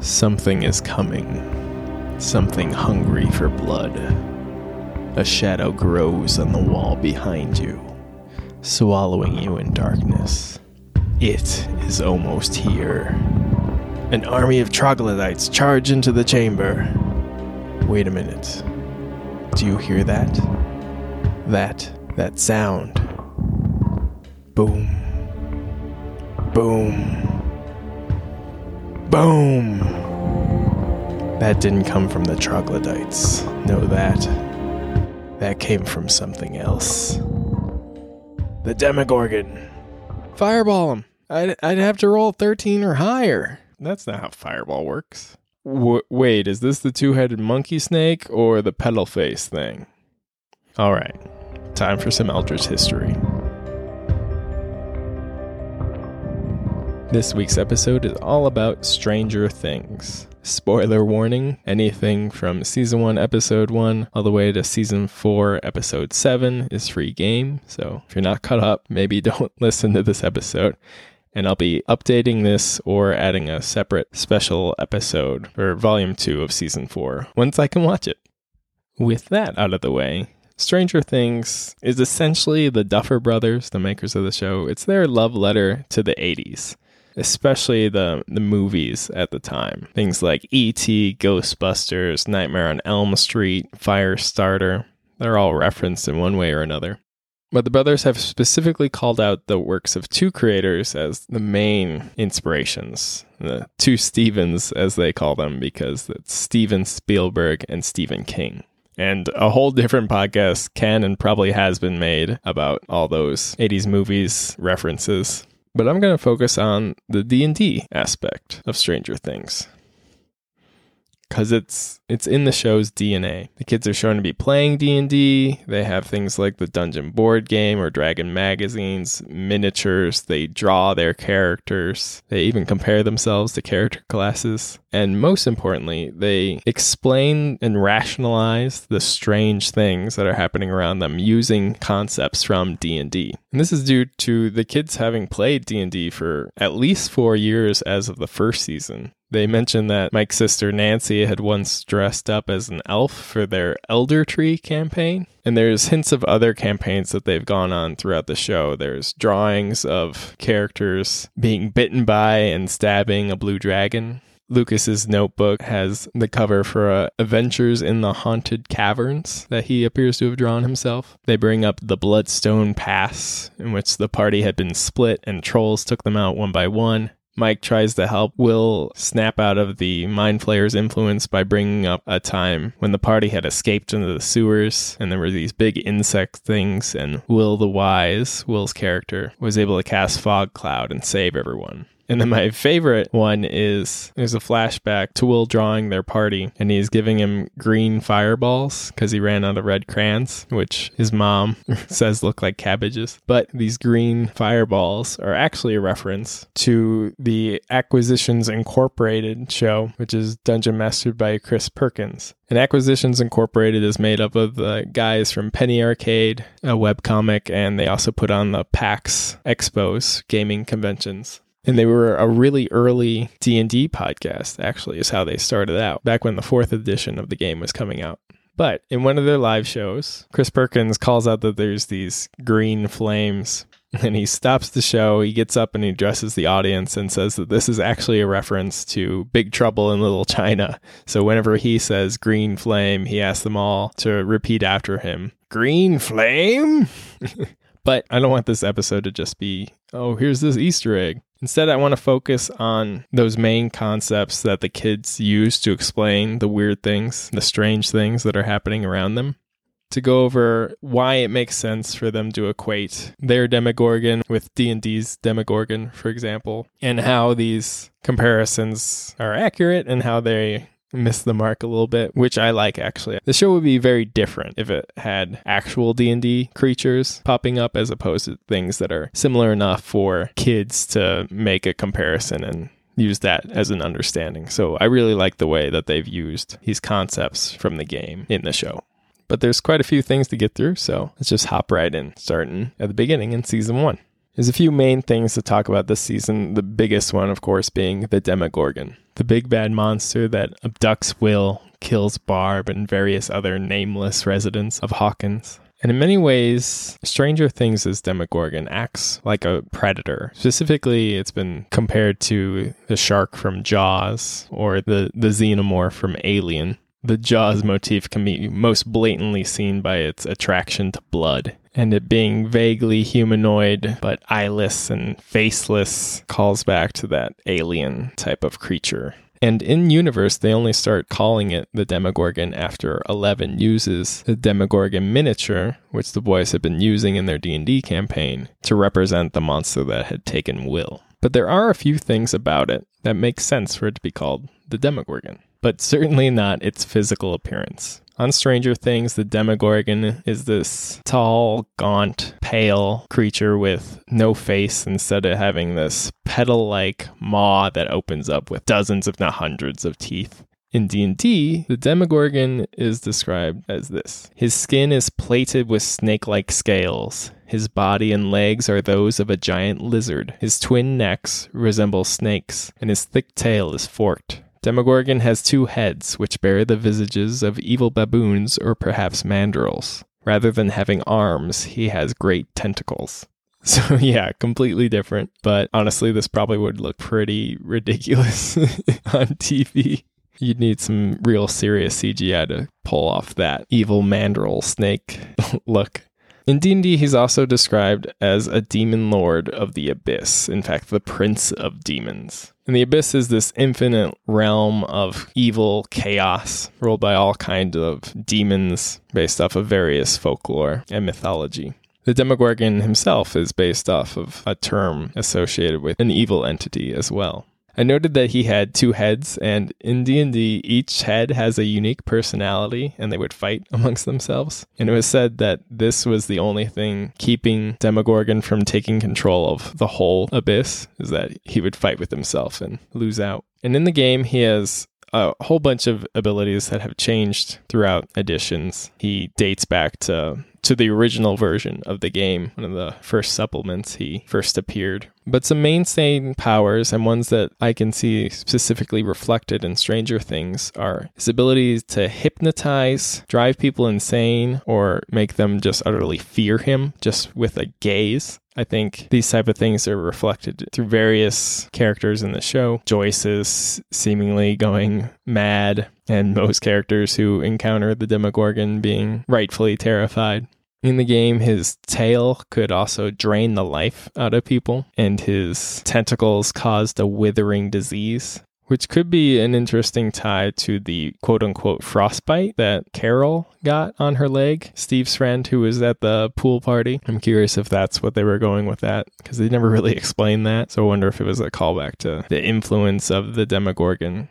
Something is coming. Something hungry for blood. A shadow grows on the wall behind you, swallowing you in darkness. It is almost here. An army of troglodytes charge into the chamber. Wait a minute. Do you hear that? That, that sound. Boom. Boom. Boom! That didn't come from the troglodytes. Know that. That came from something else. The Demogorgon. Fireball him. I'd, I'd have to roll 13 or higher. That's not how Fireball works. W- wait, is this the two headed monkey snake or the pedal face thing? Alright, time for some Eldritch history. This week's episode is all about Stranger Things. Spoiler warning anything from season 1, episode 1, all the way to season 4, episode 7 is free game. So if you're not caught up, maybe don't listen to this episode. And I'll be updating this or adding a separate special episode for volume 2 of season 4 once I can watch it. With that out of the way, Stranger Things is essentially the Duffer Brothers, the makers of the show. It's their love letter to the 80s especially the the movies at the time. Things like E.T., Ghostbusters, Nightmare on Elm Street, Firestarter. They're all referenced in one way or another. But the brothers have specifically called out the works of two creators as the main inspirations, the two Stevens, as they call them, because it's Steven Spielberg and Stephen King. And a whole different podcast can and probably has been made about all those 80s movies references but I'm going to focus on the D&D aspect of Stranger Things because it's it's in the show's DNA. The kids are shown to be playing D&D. They have things like the Dungeon board game or Dragon magazines, miniatures. They draw their characters. They even compare themselves to character classes. And most importantly, they explain and rationalize the strange things that are happening around them using concepts from D&D. And this is due to the kids having played D&D for at least 4 years as of the first season. They mentioned that Mike's sister Nancy had once dressed up as an elf for their Elder Tree campaign. And there's hints of other campaigns that they've gone on throughout the show. There's drawings of characters being bitten by and stabbing a blue dragon. Lucas's notebook has the cover for uh, Adventures in the Haunted Caverns that he appears to have drawn himself. They bring up the Bloodstone Pass, in which the party had been split and trolls took them out one by one. Mike tries to help Will snap out of the Mind Flayer's influence by bringing up a time when the party had escaped into the sewers and there were these big insect things, and Will the Wise, Will's character, was able to cast Fog Cloud and save everyone. And then my favorite one is there's a flashback to Will drawing their party, and he's giving him green fireballs because he ran out of red crayons, which his mom says look like cabbages. But these green fireballs are actually a reference to the Acquisitions Incorporated show, which is dungeon mastered by Chris Perkins. And Acquisitions Incorporated is made up of the guys from Penny Arcade, a webcomic, and they also put on the PAX Expos gaming conventions and they were a really early D&D podcast actually is how they started out back when the 4th edition of the game was coming out. But in one of their live shows, Chris Perkins calls out that there's these green flames and he stops the show. He gets up and he addresses the audience and says that this is actually a reference to Big Trouble in Little China. So whenever he says green flame, he asks them all to repeat after him. Green flame? but I don't want this episode to just be, oh, here's this Easter egg. Instead, I want to focus on those main concepts that the kids use to explain the weird things, the strange things that are happening around them. To go over why it makes sense for them to equate their Demogorgon with D&D's Demogorgon, for example, and how these comparisons are accurate and how they missed the mark a little bit, which I like actually. The show would be very different if it had actual D&D creatures popping up as opposed to things that are similar enough for kids to make a comparison and use that as an understanding. So I really like the way that they've used these concepts from the game in the show. But there's quite a few things to get through, so let's just hop right in, starting at the beginning in season 1. There's a few main things to talk about this season, the biggest one, of course, being the Demogorgon, the big bad monster that abducts Will, kills Barb, and various other nameless residents of Hawkins. And in many ways, Stranger Things' Demogorgon acts like a predator. Specifically, it's been compared to the shark from Jaws or the, the xenomorph from Alien. The Jaws motif can be most blatantly seen by its attraction to blood. And it being vaguely humanoid, but eyeless and faceless, calls back to that alien type of creature. And in universe, they only start calling it the Demogorgon after Eleven uses the Demogorgon miniature, which the boys had been using in their D&D campaign, to represent the monster that had taken Will. But there are a few things about it that make sense for it to be called the Demogorgon, but certainly not its physical appearance. On Stranger Things, the Demogorgon is this tall, gaunt, pale creature with no face instead of having this petal-like maw that opens up with dozens if not hundreds of teeth. In D&D, the Demogorgon is described as this. His skin is plated with snake-like scales. His body and legs are those of a giant lizard. His twin necks resemble snakes, and his thick tail is forked. Demogorgon has two heads, which bear the visages of evil baboons or perhaps mandrills. Rather than having arms, he has great tentacles. So, yeah, completely different. But honestly, this probably would look pretty ridiculous on TV. You'd need some real serious CGI to pull off that evil mandrill snake look. In D&D, he's also described as a demon lord of the abyss, in fact, the prince of demons. And the abyss is this infinite realm of evil chaos ruled by all kinds of demons based off of various folklore and mythology. The Demogorgon himself is based off of a term associated with an evil entity as well. I noted that he had two heads, and in D&D, each head has a unique personality, and they would fight amongst themselves. And it was said that this was the only thing keeping Demogorgon from taking control of the whole abyss, is that he would fight with himself and lose out. And in the game, he has a whole bunch of abilities that have changed throughout editions. He dates back to to the original version of the game, one of the first supplements he first appeared. But some mainstay powers and ones that I can see specifically reflected in Stranger Things are his ability to hypnotize, drive people insane, or make them just utterly fear him just with a gaze. I think these type of things are reflected through various characters in the show. Joyce is seemingly going mad, and most characters who encounter the Demogorgon being rightfully terrified. In the game, his tail could also drain the life out of people, and his tentacles caused a withering disease, which could be an interesting tie to the quote unquote frostbite that Carol got on her leg, Steve's friend who was at the pool party. I'm curious if that's what they were going with that, because they never really explained that. So I wonder if it was a callback to the influence of the Demogorgon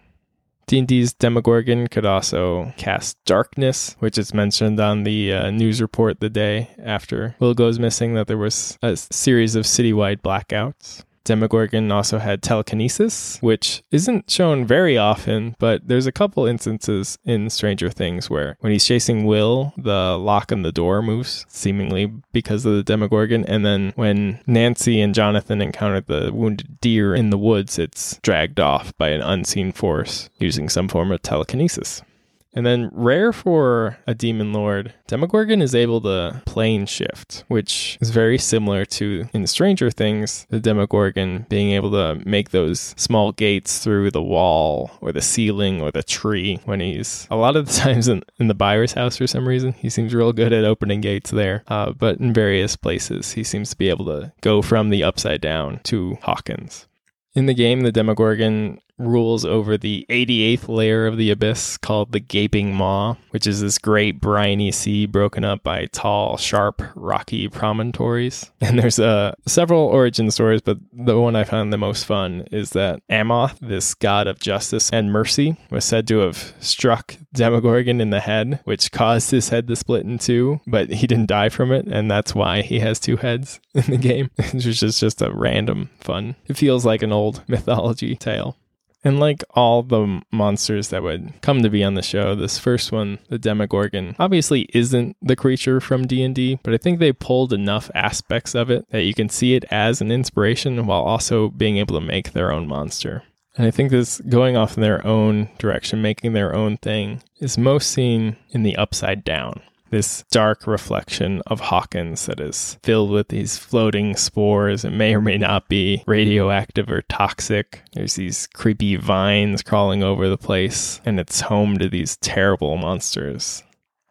D&D's Demogorgon could also cast darkness, which is mentioned on the uh, news report the day after Will goes missing that there was a series of citywide blackouts. Demogorgon also had telekinesis, which isn't shown very often, but there's a couple instances in Stranger Things where when he's chasing Will, the lock on the door moves, seemingly because of the Demogorgon. And then when Nancy and Jonathan encounter the wounded deer in the woods, it's dragged off by an unseen force using some form of telekinesis. And then, rare for a demon lord, Demogorgon is able to plane shift, which is very similar to in Stranger Things, the Demogorgon being able to make those small gates through the wall or the ceiling or the tree when he's a lot of the times in, in the Byers house for some reason. He seems real good at opening gates there. Uh, but in various places, he seems to be able to go from the upside down to Hawkins. In the game, the Demogorgon rules over the 88th layer of the abyss called the Gaping Maw, which is this great briny sea broken up by tall, sharp, rocky promontories. And there's uh, several origin stories, but the one I found the most fun is that Amoth, this god of justice and mercy, was said to have struck Demogorgon in the head, which caused his head to split in two, but he didn't die from it, and that's why he has two heads in the game, which is just a random fun. It feels like an old mythology tale. And like all the monsters that would come to be on the show, this first one, the Demogorgon, obviously isn't the creature from D&D, but I think they pulled enough aspects of it that you can see it as an inspiration while also being able to make their own monster. And I think this going off in their own direction, making their own thing, is most seen in the upside down. This dark reflection of Hawkins that is filled with these floating spores and may or may not be radioactive or toxic. There's these creepy vines crawling over the place, and it's home to these terrible monsters.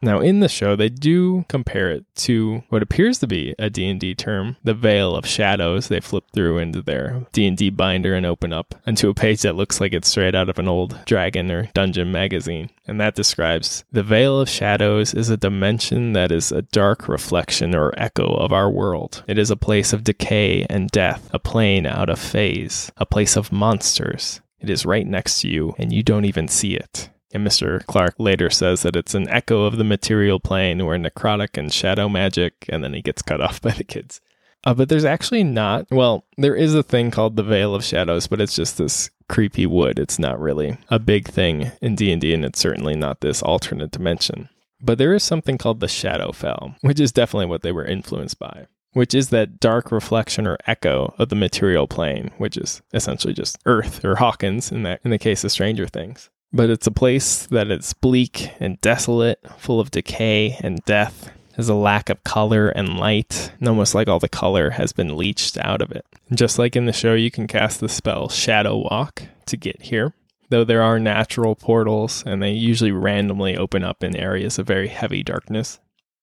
Now in the show they do compare it to what appears to be a D&D term, the Veil of Shadows. They flip through into their D&D binder and open up into a page that looks like it's straight out of an old Dragon or Dungeon magazine. And that describes the Veil of Shadows is a dimension that is a dark reflection or echo of our world. It is a place of decay and death, a plane out of phase, a place of monsters. It is right next to you and you don't even see it. And Mr. Clark later says that it's an echo of the material plane where necrotic and shadow magic, and then he gets cut off by the kids. Uh, but there's actually not, well, there is a thing called the Veil of Shadows, but it's just this creepy wood. It's not really a big thing in D&D, and it's certainly not this alternate dimension. But there is something called the Shadowfell, which is definitely what they were influenced by which is that dark reflection or echo of the material plane, which is essentially just Earth or Hawkins in that in the case of Stranger Things but it's a place that is bleak and desolate, full of decay and death. Has a lack of color and light, and almost like all the color has been leached out of it. just like in the show, you can cast the spell Shadow Walk to get here. Though there are natural portals, and they usually randomly open up in areas of very heavy darkness.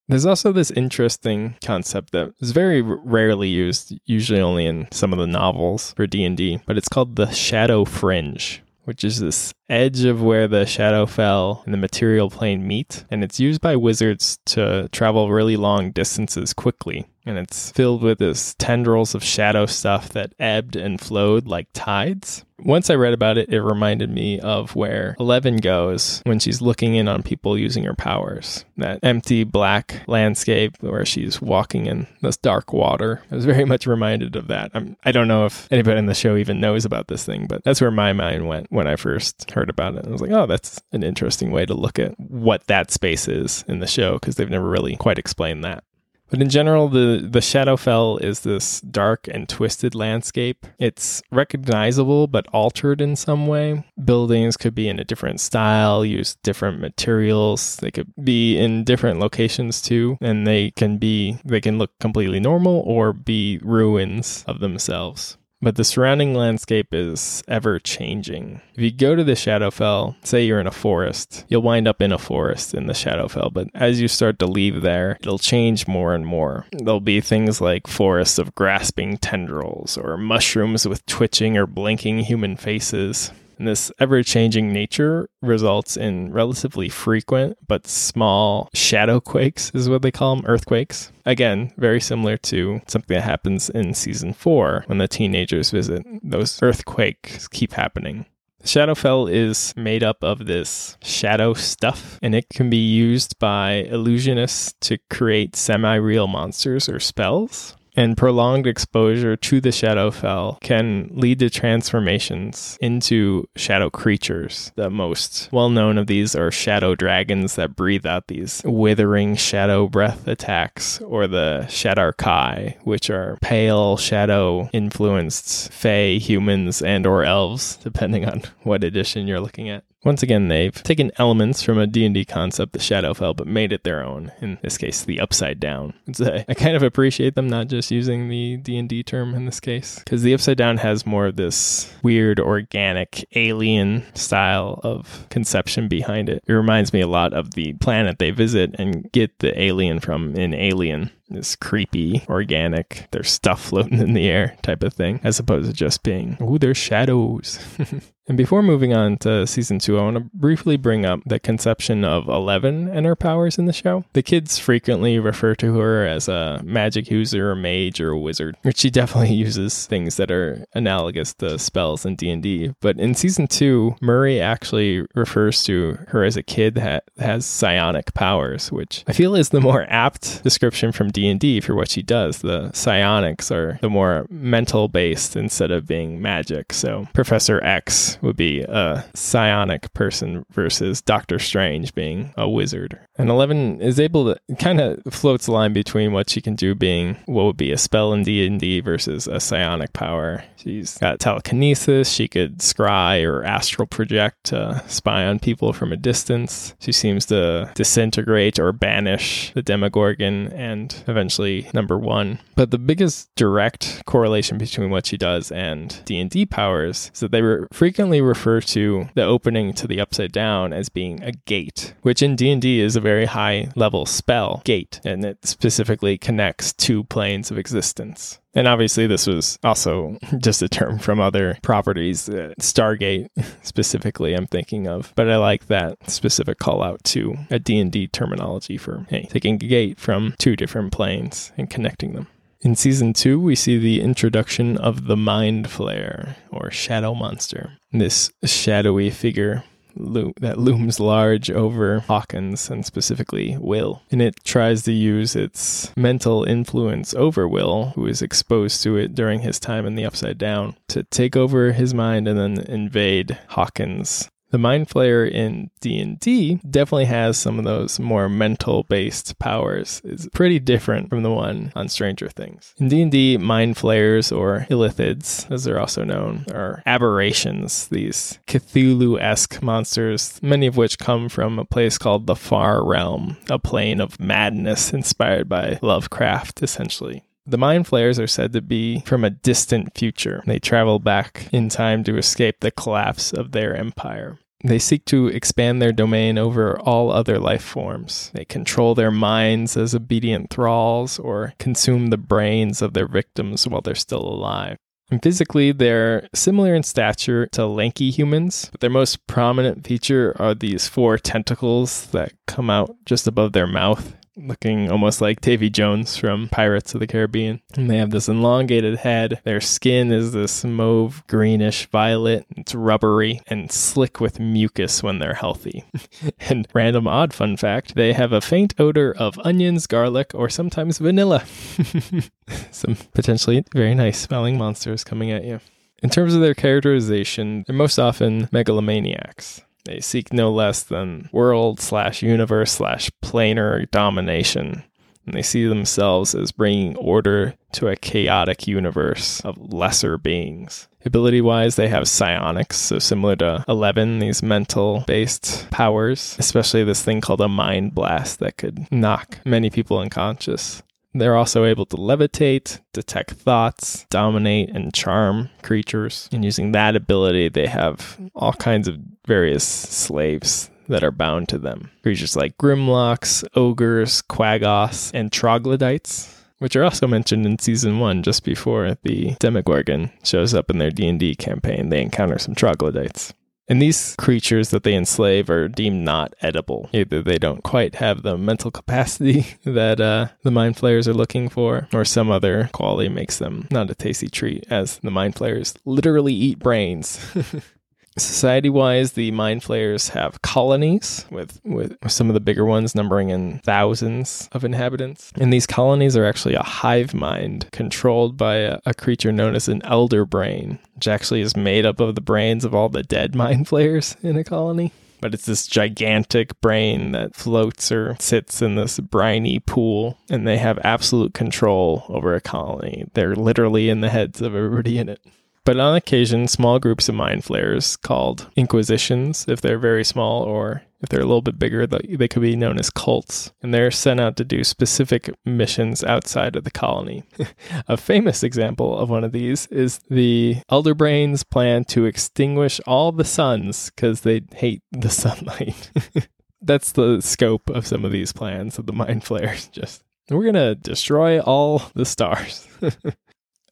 There's also this interesting concept that is very rarely used, usually only in some of the novels for D&D, but it's called the shadow fringe which is this edge of where the Shadowfell and the material plane meet. And it's used by wizards to travel really long distances quickly and it's filled with this tendrils of shadow stuff that ebbed and flowed like tides. Once I read about it, it reminded me of where Eleven goes when she's looking in on people using her powers. That empty black landscape where she's walking in this dark water. I was very much reminded of that. I'm, I don't know if anybody in the show even knows about this thing, but that's where my mind went when I first heard about it. I was like, oh, that's an interesting way to look at what that space is in the show because they've never really quite explained that. But in general, the, the Shadowfell is this dark and twisted landscape. It's recognizable but altered in some way. Buildings could be in a different style, use different materials. They could be in different locations too, and they can be they can look completely normal or be ruins of themselves but the surrounding landscape is ever changing. If you go to the Shadowfell, say you're in a forest, you'll wind up in a forest in the Shadowfell, but as you start to leave there, it'll change more and more. There'll be things like forests of grasping tendrils or mushrooms with twitching or blinking human faces. And this ever changing nature results in relatively frequent but small shadow quakes, is what they call them, earthquakes. Again, very similar to something that happens in season four when the teenagers visit. Those earthquakes keep happening. Shadowfell is made up of this shadow stuff, and it can be used by illusionists to create semi real monsters or spells and prolonged exposure to the Shadowfell can lead to transformations into shadow creatures. The most well known of these are shadow dragons that breathe out these withering shadow breath attacks, or the Shadarkai, which are pale shadow influenced fae humans and or elves, depending on what edition you're looking at. Once again, they've taken elements from a D&D concept, the Shadowfell, but made it their own. In this case, the Upside Down. I, kind of appreciate them not just using the D&D term in this case, because the Upside Down has more of this weird, organic, alien style of conception behind it. It reminds me a lot of the planet they visit and get the alien from in Alien this creepy, organic, there's stuff floating in the air type of thing, as opposed to just being, oh, there's shadows. and before moving on to season two, I want to briefly bring up the conception of Eleven and her powers in the show. The kids frequently refer to her as a magic user, a mage, or a wizard, which she definitely uses things that are analogous to spells in D&D. But in season two, Murray actually refers to her as a kid that has psionic powers, which I feel is the more apt description from D D&D for what she does. The psionics are the more mental based instead of being magic. So Professor X would be a psionic person versus Doctor Strange being a wizard. And Eleven is able to kind of floats the line between what she can do being what would be a spell in D&D versus a psionic power. She's got telekinesis, she could scry or astral project to spy on people from a distance. She seems to disintegrate or banish the Demogorgon and eventually number 1. But the biggest direct correlation between what she does and D&D powers is that they re- frequently refer to the opening to the upside down as being a gate, which in D&D is a very high level spell, gate, and it specifically connects two planes of existence. And obviously, this was also just a term from other properties, uh, Stargate specifically. I'm thinking of, but I like that specific call out to a D&D terminology for hey, taking a gate from two different planes and connecting them. In season two, we see the introduction of the Mind Flayer, or Shadow Monster. This shadowy figure that looms large over Hawkins and specifically Will. And it tries to use its mental influence over Will, who is exposed to it during his time in the Upside Down, to take over his mind and then invade Hawkins the Mind Flayer in D&D definitely has some of those more mental based powers. It's pretty different from the one on Stranger Things. In D&D, Mind Flayers or Illithids, as they're also known, are aberrations, these Cthulhu-esque monsters, many of which come from a place called the Far Realm, a plane of madness inspired by Lovecraft essentially. The mind flayers are said to be from a distant future. They travel back in time to escape the collapse of their empire. They seek to expand their domain over all other life forms. They control their minds as obedient thralls or consume the brains of their victims while they're still alive. And physically, they're similar in stature to lanky humans, but their most prominent feature are these four tentacles that come out just above their mouth looking almost like Davy Jones from Pirates of the Caribbean. And they have this elongated head. Their skin is this mauve greenish violet. It's rubbery and slick with mucus when they're healthy. and random odd fun fact they have a faint odor of onions, garlic, or sometimes vanilla. Some potentially very nice smelling monsters coming at you. In terms of their characterization, they're most often megalomaniacs. They seek no less than world slash universe slash planar domination. And they see themselves as bringing order to a chaotic universe of lesser beings. Ability wise, they have psionics, so similar to 11, these mental based powers, especially this thing called a mind blast that could knock many people unconscious. They're also able to levitate, detect thoughts, dominate, and charm creatures. And using that ability, they have all kinds of various slaves that are bound to them. Creatures like Grimlocks, Ogres, Quaggoths, and Troglodytes which are also mentioned in season one just before the demogorgon shows up in their d&d campaign they encounter some troglodytes and these creatures that they enslave are deemed not edible. Either they don't quite have the mental capacity that uh, the mind flayers are looking for, or some other quality makes them not a tasty treat, as the mind flayers literally eat brains. Society wise, the Mind Flayers have colonies with, with some of the bigger ones numbering in thousands of inhabitants. And these colonies are actually a hive mind controlled by a, a creature known as an elder brain, which actually is made up of the brains of all the dead Mind Flayers in a colony but it's this gigantic brain that floats or sits in this briny pool, and they have absolute control over a colony. They're literally in the heads of everybody in it. But on occasion, small groups of mind flayers, called inquisitions, if they're very small, or if they're a little bit bigger, they could be known as cults. And they're sent out to do specific missions outside of the colony. a famous example of one of these is the Elderbrains plan to extinguish all the suns because they hate the sunlight. That's the scope of some of these plans of the mind flayers. Just we're gonna destroy all the stars.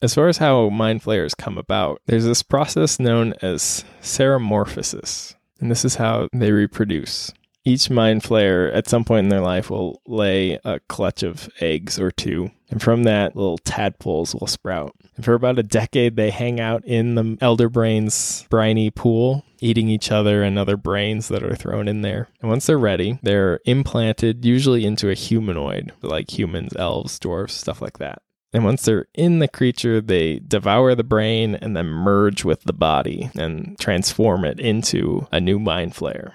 As far as how mind flayers come about, there's this process known as ceremorphosis, and this is how they reproduce. Each mind flayer at some point in their life will lay a clutch of eggs or two. And from that, little tadpoles will sprout. And for about a decade, they hang out in the elder brain's briny pool, eating each other and other brains that are thrown in there. And once they're ready, they're implanted usually into a humanoid, like humans, elves, dwarves, stuff like that. And once they're in the creature, they devour the brain and then merge with the body and transform it into a new mind flayer.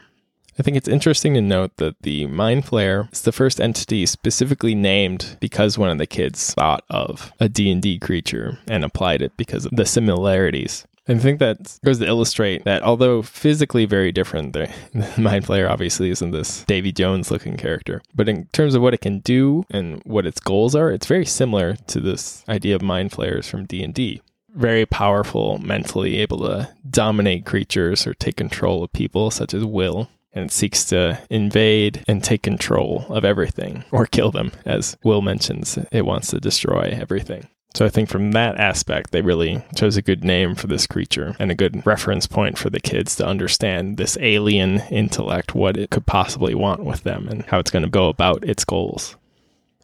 I think it's interesting to note that the Mind Flayer is the first entity specifically named because one of the kids thought of a D&D creature and applied it because of the similarities. I think that goes to illustrate that although physically very different, the, Mind Flayer obviously isn't this Davy Jones looking character. But in terms of what it can do and what its goals are, it's very similar to this idea of Mind Flayers from D&D very powerful mentally, able to dominate creatures or take control of people, such as Will and seeks to invade and take control of everything or kill them. As Will mentions, it wants to destroy everything. So I think from that aspect, they really chose a good name for this creature and a good reference point for the kids to understand this alien intellect, what it could possibly want with them, and how it's going to go about its goals.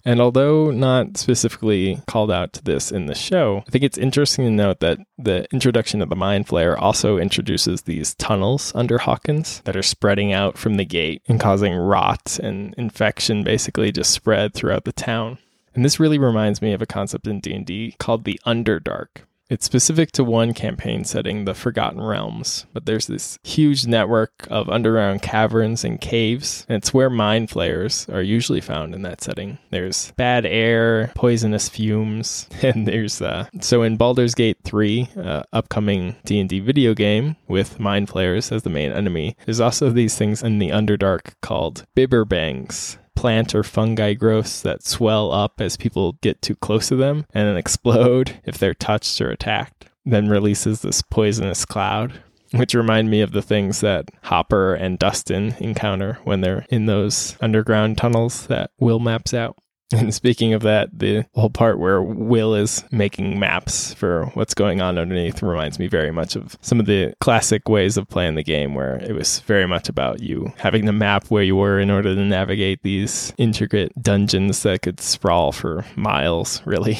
And although not specifically called out to this in the show, I think it's interesting to note that the introduction of the Mind Flayer also introduces these tunnels under Hawkins that are spreading out from the gate and causing rot and infection basically just spread throughout the town. And this really reminds me of a concept in D&D called the Underdark, it's specific to one campaign setting, the Forgotten Realms, but there's this huge network of underground caverns and caves, and it's where mind flayers are usually found in that setting. There's bad air, poisonous fumes, and there's uh, so in Baldur's Gate 3, uh, upcoming D&D video game with mind flayers as the main enemy, there's also these things in the Underdark called bibberbangs plant or fungi growths that swell up as people get too close to them and then explode if they're touched or attacked, then releases this poisonous cloud. Which remind me of the things that Hopper and Dustin encounter when they're in those underground tunnels that Will maps out. And speaking of that, the whole part where Will is making maps for what's going on underneath reminds me very much of some of the classic ways of playing the game where it was very much about you having to map where you were in order to navigate these intricate dungeons that could sprawl for miles, really.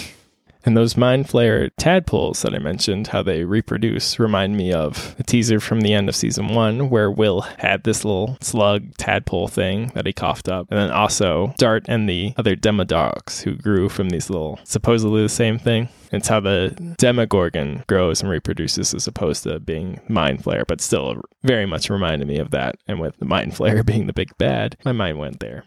And those Mind Flayer tadpoles that I mentioned, how they reproduce, remind me of a teaser from the end of season one where Will had this little slug tadpole thing that he coughed up. And then also Dart and the other Demodogs who grew from these little, supposedly the same thing. It's how the Demogorgon grows and reproduces as opposed to being Mind Flayer, but still very much reminded me of that. And with the Mind Flayer being the big bad, my mind went there.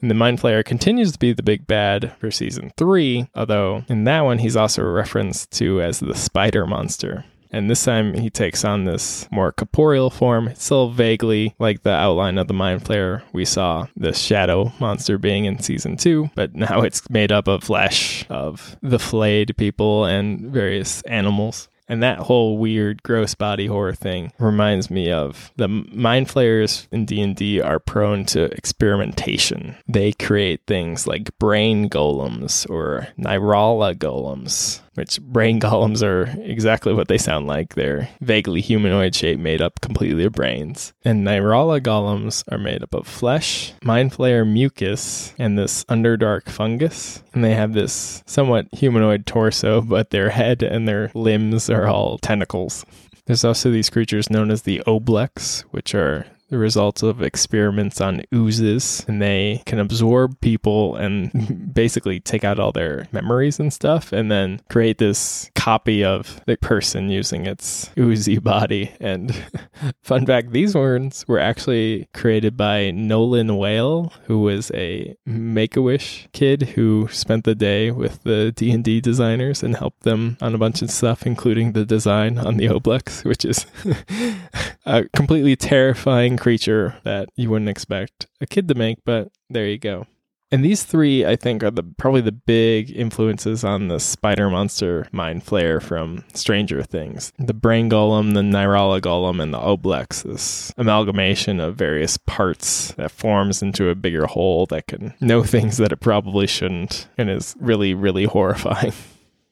And the Mind Flayer continues to be the big bad for season three, although in that one he's also referenced to as the spider monster. And this time he takes on this more corporeal form, It's still vaguely like the outline of the Mind Flayer we saw the shadow monster being in season two, but now it's made up of flesh of the flayed people and various animals. And that whole weird, gross body horror thing reminds me of the mind flayers in D&D are prone to experimentation. They create things like brain golems or Nyrala golems which brain golems are exactly what they sound like. They're vaguely humanoid shape made up completely of brains. And Nyrala golems are made up of flesh, mind flayer mucus, and this underdark fungus. And they have this somewhat humanoid torso, but their head and their limbs are all tentacles. There's also these creatures known as the Oblex, which are the results of experiments on oozes, and they can absorb people and basically take out all their memories and stuff, and then create this copy of the person using its oozy body. And fun fact: these ones were actually created by Nolan Whale, who was a Make a Wish kid who spent the day with the D and D designers and helped them on a bunch of stuff, including the design on the Oblex, which is a completely terrifying creature that you wouldn't expect a kid to make, but there you go. And these three, I think, are the probably the big influences on the spider monster mind flayer from Stranger Things. The brain golem, the Nyrala golem, and the Oblex, this amalgamation of various parts that forms into a bigger whole that can know things that it probably shouldn't and is really, really horrifying.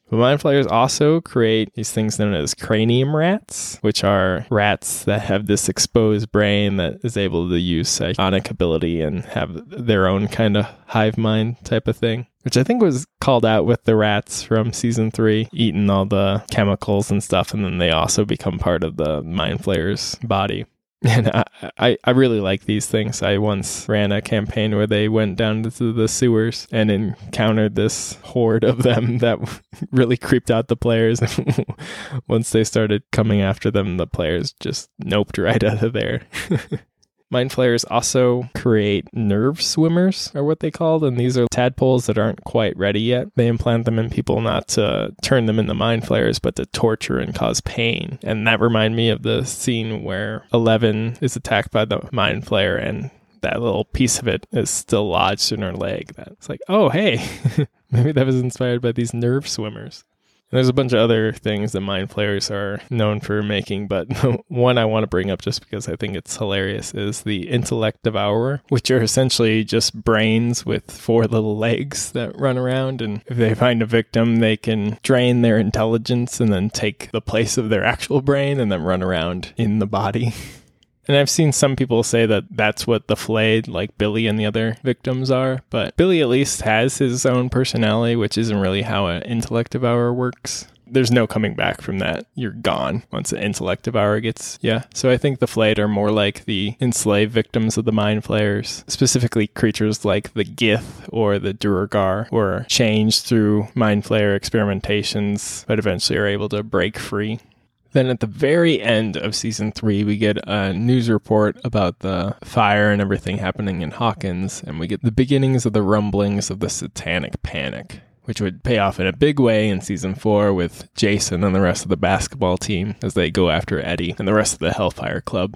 But mind flayers also create these things known as cranium rats, which are rats that have this exposed brain that is able to use psionic ability and have their own kind of hive mind type of thing. Which I think was called out with the rats from season three, eating all the chemicals and stuff, and then they also become part of the mind flayer's body. And I, I, I, really like these things. I once ran a campaign where they went down to the sewers and encountered this horde of them that really creeped out the players. once they started coming after them, the players just noped right out of there. Mind flayers also create nerve swimmers, are what they called, and these are tadpoles that aren't quite ready yet. They implant them in people not to turn them into mind flayers, but to torture and cause pain. And that reminded me of the scene where Eleven is attacked by the mind flayer and that little piece of it is still lodged in her leg. That's like, oh hey, maybe that was inspired by these nerve swimmers. There's a bunch of other things that mind flayers are known for making, but one I want to bring up just because I think it's hilarious is the intellect devourer, which are essentially just brains with four little legs that run around. And if they find a victim, they can drain their intelligence and then take the place of their actual brain and then run around in the body. And I've seen some people say that that's what the flayed, like Billy and the other victims are. But Billy at least has his own personality, which isn't really how an intellect devourer works. There's no coming back from that. You're gone once an intellect devourer gets. Yeah. So I think the flayed are more like the enslaved victims of the mind flayers, specifically creatures like the Gith or the Duergar, who are changed through mind flayer experimentations, but eventually are able to break free. Then at the very end of season three, we get a news report about the fire and everything happening in Hawkins, and we get the beginnings of the rumblings of the satanic panic, which would pay off in a big way in season four with Jason and the rest of the basketball team as they go after Eddie and the rest of the Hellfire Club.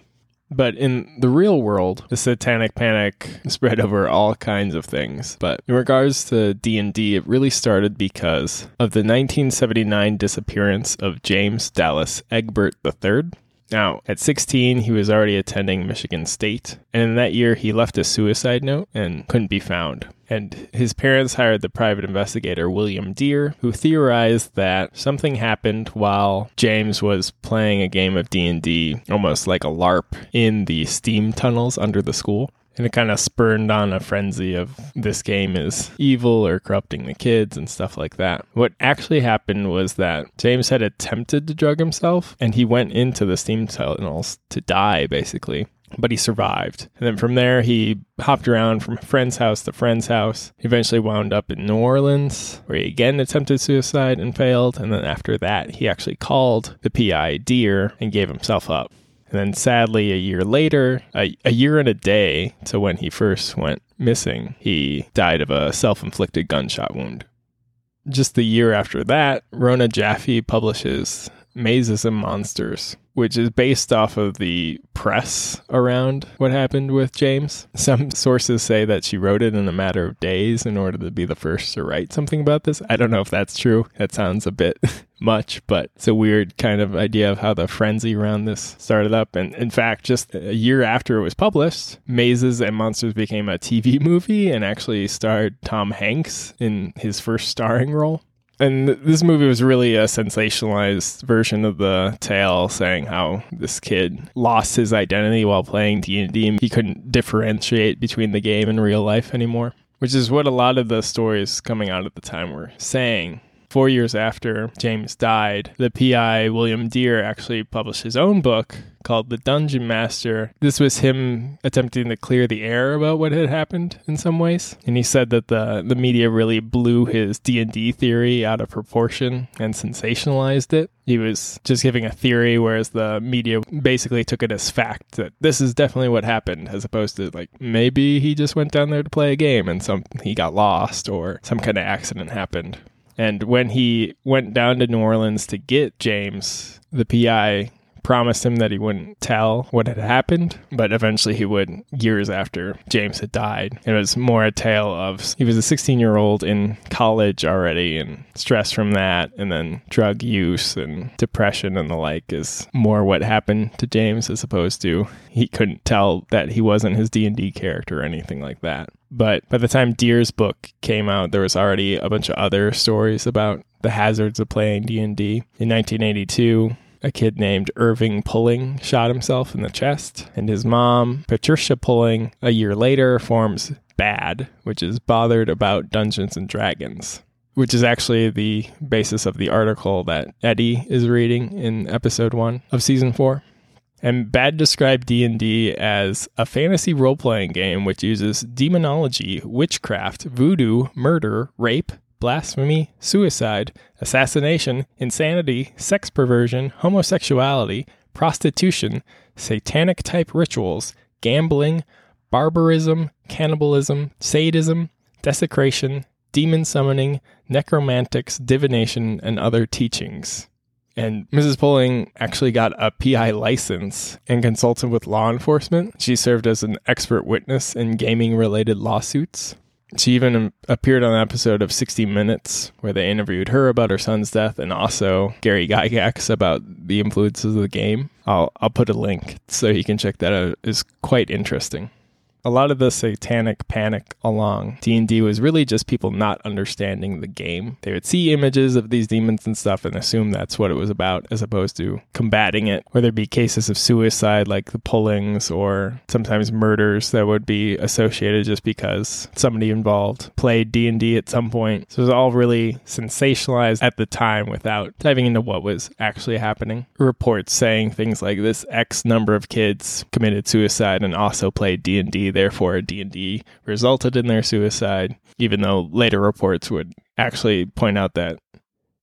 But in the real world, the satanic panic spread over all kinds of things. But in regards to D&D, it really started because of the 1979 disappearance of James Dallas Egbert III. Now, at 16, he was already attending Michigan State, and in that year, he left a suicide note and couldn't be found. And his parents hired the private investigator William Dear, who theorized that something happened while James was playing a game of D&D, almost like a LARP, in the steam tunnels under the school. And it kind of spurned on a frenzy of this game is evil or corrupting the kids and stuff like that. What actually happened was that James had attempted to drug himself and he went into the steam tunnels to die, basically but he survived. And then from there, he hopped around from friend's house to friend's house. He eventually wound up in New Orleans, where he again attempted suicide and failed. And then after that, he actually called the PI Dear and gave himself up. And then sadly, a year later, a, a year and a day to when he first went missing, he died of a self inflicted gunshot wound. Just the year after that, Rona Jaffe publishes Mazes and Monsters, which is based off of the press around what happened with James. Some sources say that she wrote it in a matter of days in order to be the first to write something about this. I don't know if that's true. That sounds a bit much, but it's a weird kind of idea of how the frenzy around this started up. And in fact, just a year after it was published, Mazes and Monsters became a TV movie and actually starred Tom Hanks in his first starring role and this movie was really a sensationalized version of the tale saying how this kid lost his identity while playing D&D he couldn't differentiate between the game and real life anymore which is what a lot of the stories coming out at the time were saying Four years after James died, the PI, William Dear, actually published his own book called The Dungeon Master. This was him attempting to clear the air about what had happened in some ways. And he said that the, the media really blew his D&D theory out of proportion and sensationalized it. He was just giving a theory, whereas the media basically took it as fact that this is definitely what happened, as opposed to like maybe he just went down there to play a game and some he got lost or some kind of accident happened. And when he went down to New Orleans to get James, the PI promised him that he wouldn't tell what had happened, but eventually he would years after James had died. It was more a tale of he was a 16 year old in college already and stress from that, and then drug use and depression and the like is more what happened to James as opposed to he couldn't tell that he wasn't his D&D character or anything like that. But by the time Dear's book came out, there was already a bunch of other stories about the hazards of playing D&D. In 1982, a kid named Irving Pulling shot himself in the chest, and his mom, Patricia Pulling, a year later forms BAD, which is Bothered About Dungeons and Dragons, which is actually the basis of the article that Eddie is reading in episode 1 of season 4. And Bad described D&D as a fantasy role-playing game which uses demonology, witchcraft, voodoo, murder, rape, blasphemy, suicide, assassination, insanity, sex perversion, homosexuality, prostitution, satanic type rituals, gambling, barbarism, cannibalism, sadism, desecration, demon summoning, necromantics, divination, and other teachings. And Mrs. Pulling actually got a PI license and consulted with law enforcement. She served as an expert witness in gaming related lawsuits. She even appeared on an episode of 60 Minutes where they interviewed her about her son's death and also Gary Gygax about the influences of the game. I'll, I'll put a link so you can check that out. It's quite interesting a lot of the satanic panic along D&D was really just people not understanding the game. They would see images of these demons and stuff and assume that's what it was about as opposed to combating it. Whether it be cases of suicide like the pullings or sometimes murders that would be associated just because somebody involved played D&D at some point. So it was all really sensationalized at the time without diving into what was actually happening. Reports saying things like this X number of kids committed suicide and also played D&D therefore D&D resulted in their suicide, even though later reports would actually point out that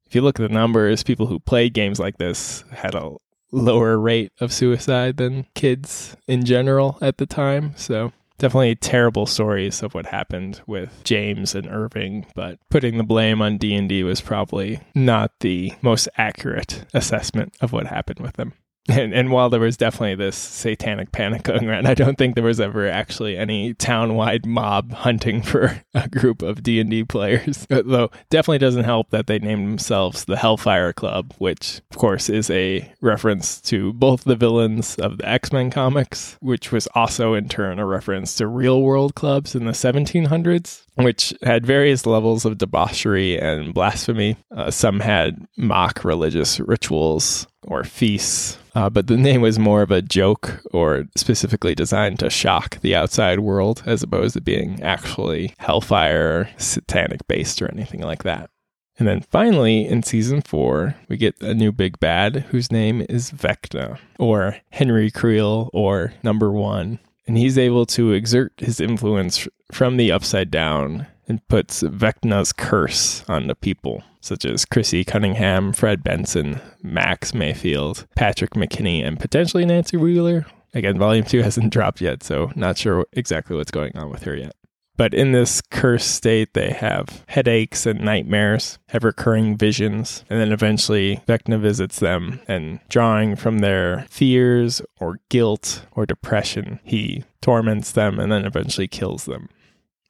if you look at the numbers, people who played games like this had a lower rate of suicide than kids in general at the time. So definitely terrible stories of what happened with James and Irving, but putting the blame on D&D was probably not the most accurate assessment of what happened with them. And, and while there was definitely this satanic panic going around, I don't think there was ever actually any town-wide mob hunting for a group of D and D players. Though definitely doesn't help that they named themselves the Hellfire Club, which of course is a reference to both the villains of the X-Men comics, which was also in turn a reference to real-world clubs in the 1700s, which had various levels of debauchery and blasphemy. Uh, some had mock religious rituals or feasts uh, but the name was more of a joke or specifically designed to shock the outside world as opposed to being actually hellfire, satanic based, or anything like that. And then finally, in season four, we get a new big bad whose name is Vecna, or Henry Creel, or Number One. And he's able to exert his influence from the upside down and puts Vecna's curse on the people such as Chrissy Cunningham, Fred Benson, Max Mayfield, Patrick McKinney, and potentially Nancy Wheeler. Again, volume two hasn't dropped yet, so not sure exactly what's going on with her yet. But in this cursed state, they have headaches and nightmares, have recurring visions, and then eventually Vecna visits them and drawing from their fears or guilt or depression, he torments them and then eventually kills them.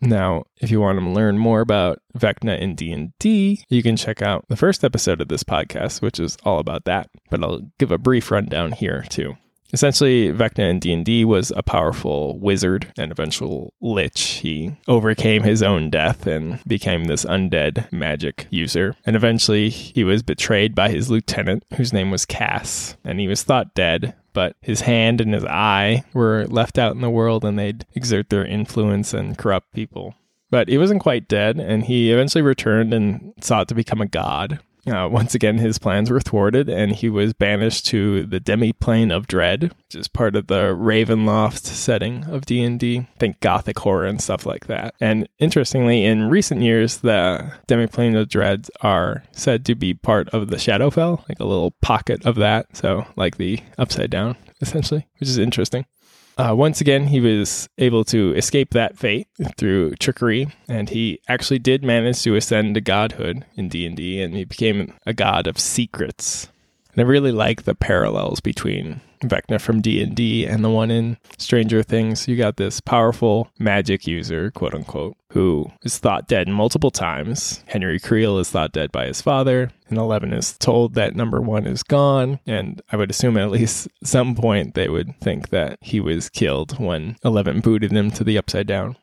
Now, if you want to learn more about Vecna in D&D, you can check out the first episode of this podcast, which is all about that. But I'll give a brief rundown here too. Essentially, Vecna in D&D was a powerful wizard and eventual lich. He overcame his own death and became this undead magic user. And eventually, he was betrayed by his lieutenant, whose name was Kas, and he was thought dead but his hand and his eye were left out in the world and they'd exert their influence and corrupt people. But he wasn't quite dead, and he eventually returned and sought to become a god. Uh, once again, his plans were thwarted, and he was banished to the demiplane of dread, which is part of the Ravenloft setting of D and D. Think gothic horror and stuff like that. And interestingly, in recent years, the demiplane of dread are said to be part of the Shadowfell, like a little pocket of that. So, like the Upside Down, essentially, which is interesting. Uh, once again, he was able to escape that fate through trickery, and he actually did manage to ascend to godhood in D and D, and he became a god of secrets. And I really like the parallels between Vecna from D&D and the one in Stranger Things. You got this powerful magic user, quote unquote, who is thought dead multiple times. Henry Creel is thought dead by his father, and Eleven is told that number one is gone. And I would assume at least some point they would think that he was killed when Eleven booted him to the upside down.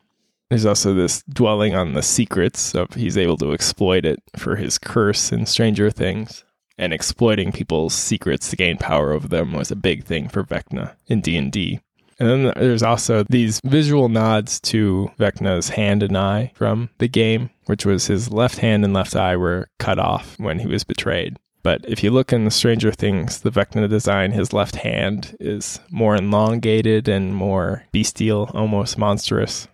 There's also this dwelling on the secrets of he's able to exploit it for his curse in Stranger Things and exploiting people's secrets to gain power over them was a big thing for Vecna in D&D. And then there's also these visual nods to Vecna's hand and eye from the game, which was his left hand and left eye were cut off when he was betrayed. But if you look in the Stranger Things, the Vecna design, his left hand is more elongated and more bestial, almost monstrous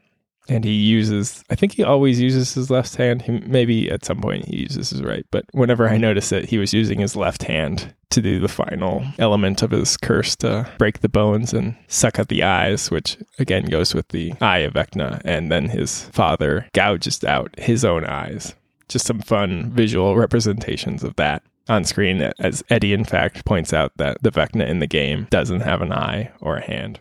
and he uses i think he always uses his left hand. He, maybe at some point he uses his right but whenever i noticed it he was using his left hand to do the final element of his curse to break the bones and suck out the eyes which again goes with the eye of Vecna and then his father gouges out his own eyes. Just some fun visual representations of that on screen as eddie in fact points out that the Vecna in the game doesn't have an eye or a hand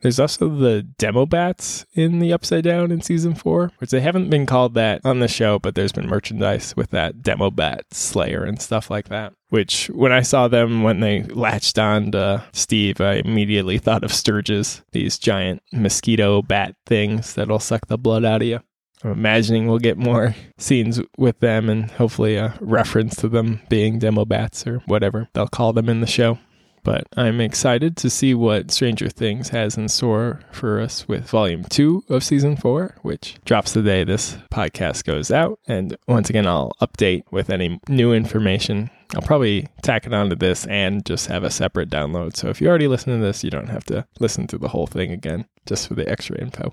there's also the Demobats in the Upside Down in season four, which they haven't been called that on the show, but there's been merchandise with that demo bat slayer and stuff like that. Which, when I saw them when they latched on to Steve, I immediately thought of Stirges, these giant mosquito bat things that'll suck the blood out of you. I'm imagining we'll get more scenes with them and hopefully a reference to them being Demobats or whatever they'll call them in the show. But I'm excited to see what Stranger Things has in store for us with volume two of season four, which drops the day this podcast goes out. And once again, I'll update with any new information. I'll probably tack it onto this and just have a separate download. So if you already listen to this, you don't have to listen to the whole thing again just for the extra info.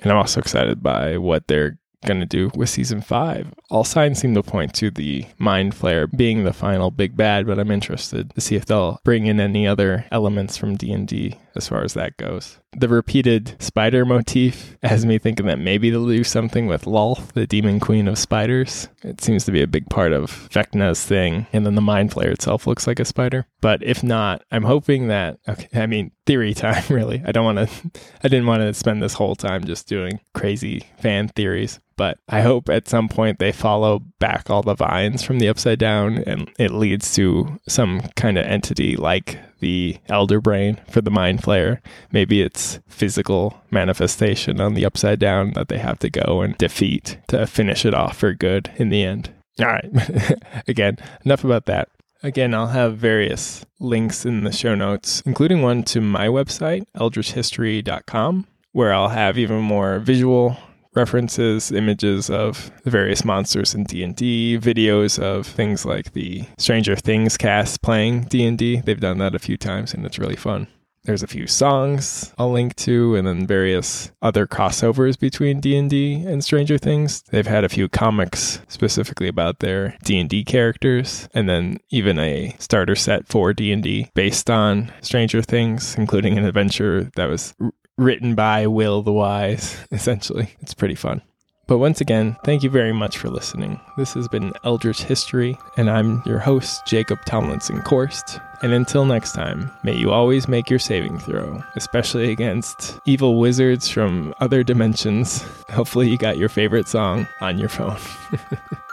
And I'm also excited by what they're going to do with season five. All signs seem to point to the Mind Flayer being the final big bad, but I'm interested to see if they'll bring in any other elements from D&D as far as that goes. The repeated spider motif has me thinking that maybe they'll do something with Lolth, the demon queen of spiders. It seems to be a big part of Vecna's thing, and then the Mind Flayer itself looks like a spider. But if not, I'm hoping that, okay, I mean, theory time, really. I don't want to, I didn't want to spend this whole time just doing crazy fan theories but I hope at some point they follow back all the vines from the upside down and it leads to some kind of entity like the elder brain for the mind flayer. Maybe it's physical manifestation on the upside down that they have to go and defeat to finish it off for good in the end. All right. Again, enough about that. Again, I'll have various links in the show notes, including one to my website, eldritchhistory.com, where I'll have even more visual references, images of the various monsters in D&D, videos of things like the Stranger Things cast playing D&D. They've done that a few times and it's really fun. There's a few songs I'll link to and then various other crossovers between D&D and Stranger Things. They've had a few comics specifically about their D&D characters and then even a starter set for D&D based on Stranger Things, including an adventure that was written by Will the Wise, essentially. It's pretty fun. But once again, thank you very much for listening. This has been Eldritch History, and I'm your host, Jacob Tomlinson Korst. And until next time, may you always make your saving throw, especially against evil wizards from other dimensions. Hopefully, you got your favorite song on your phone.